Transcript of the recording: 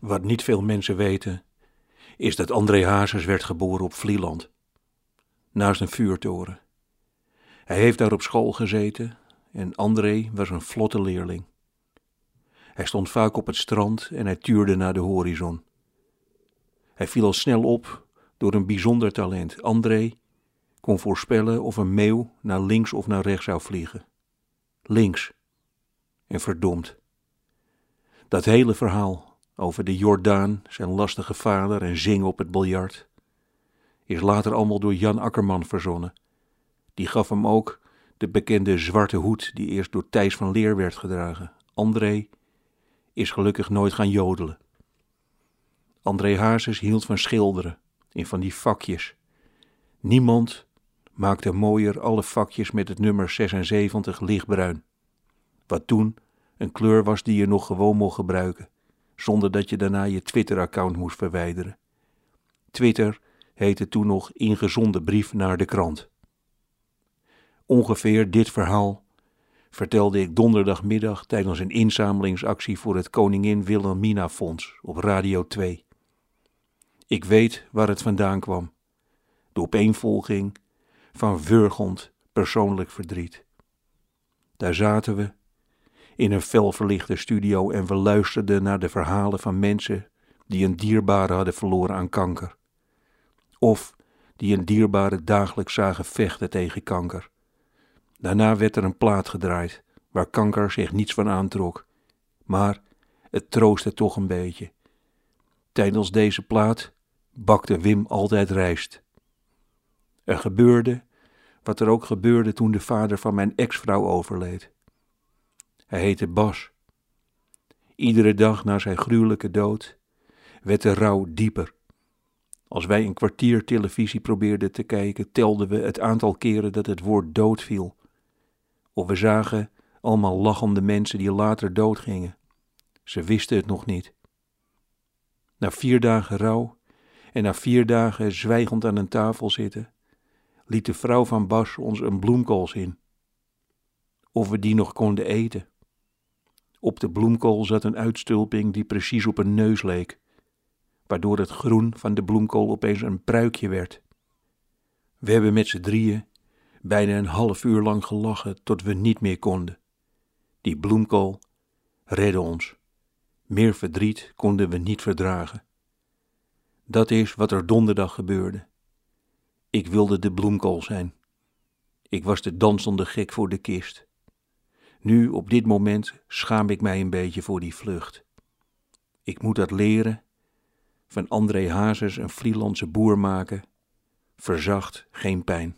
Wat niet veel mensen weten, is dat André Hazes werd geboren op Vlieland, naast een vuurtoren. Hij heeft daar op school gezeten en André was een vlotte leerling. Hij stond vaak op het strand en hij tuurde naar de horizon. Hij viel al snel op door een bijzonder talent. André kon voorspellen of een meeuw naar links of naar rechts zou vliegen. Links. En verdomd. Dat hele verhaal over de Jordaan, zijn lastige vader en zingen op het biljart, is later allemaal door Jan Akkerman verzonnen. Die gaf hem ook de bekende zwarte hoed die eerst door Thijs van Leer werd gedragen. André is gelukkig nooit gaan jodelen. André Hazes hield van schilderen in van die vakjes. Niemand maakte mooier alle vakjes met het nummer 76 lichtbruin. Wat toen een kleur was die je nog gewoon mocht gebruiken, zonder dat je daarna je Twitter-account moest verwijderen. Twitter heette toen nog ingezonde brief naar de krant. Ongeveer dit verhaal vertelde ik donderdagmiddag tijdens een inzamelingsactie voor het Koningin Wilhelmina Fonds op Radio 2. Ik weet waar het vandaan kwam. De opeenvolging van wurgend persoonlijk verdriet. Daar zaten we in een felverlichte studio en we luisterden naar de verhalen van mensen die een dierbare hadden verloren aan kanker. Of die een dierbare dagelijks zagen vechten tegen kanker. Daarna werd er een plaat gedraaid waar kanker zich niets van aantrok, maar het troostte toch een beetje. Tijdens deze plaat bakte Wim altijd rijst. Er gebeurde wat er ook gebeurde toen de vader van mijn ex-vrouw overleed. Hij heette Bas. Iedere dag na zijn gruwelijke dood werd de rouw dieper. Als wij een kwartier televisie probeerden te kijken, telden we het aantal keren dat het woord dood viel. Of we zagen allemaal lachende mensen die later doodgingen. Ze wisten het nog niet. Na vier dagen rouw en na vier dagen zwijgend aan een tafel zitten, liet de vrouw van Bas ons een bloemkool zien. Of we die nog konden eten. Op de bloemkool zat een uitstulping die precies op een neus leek, waardoor het groen van de bloemkool opeens een pruikje werd. We hebben met z'n drieën bijna een half uur lang gelachen tot we niet meer konden. Die bloemkool redde ons. Meer verdriet konden we niet verdragen. Dat is wat er donderdag gebeurde. Ik wilde de bloemkool zijn. Ik was de dansende gek voor de kist. Nu, op dit moment, schaam ik mij een beetje voor die vlucht. Ik moet dat leren, van André Hazes een Vlielandse boer maken, verzacht geen pijn.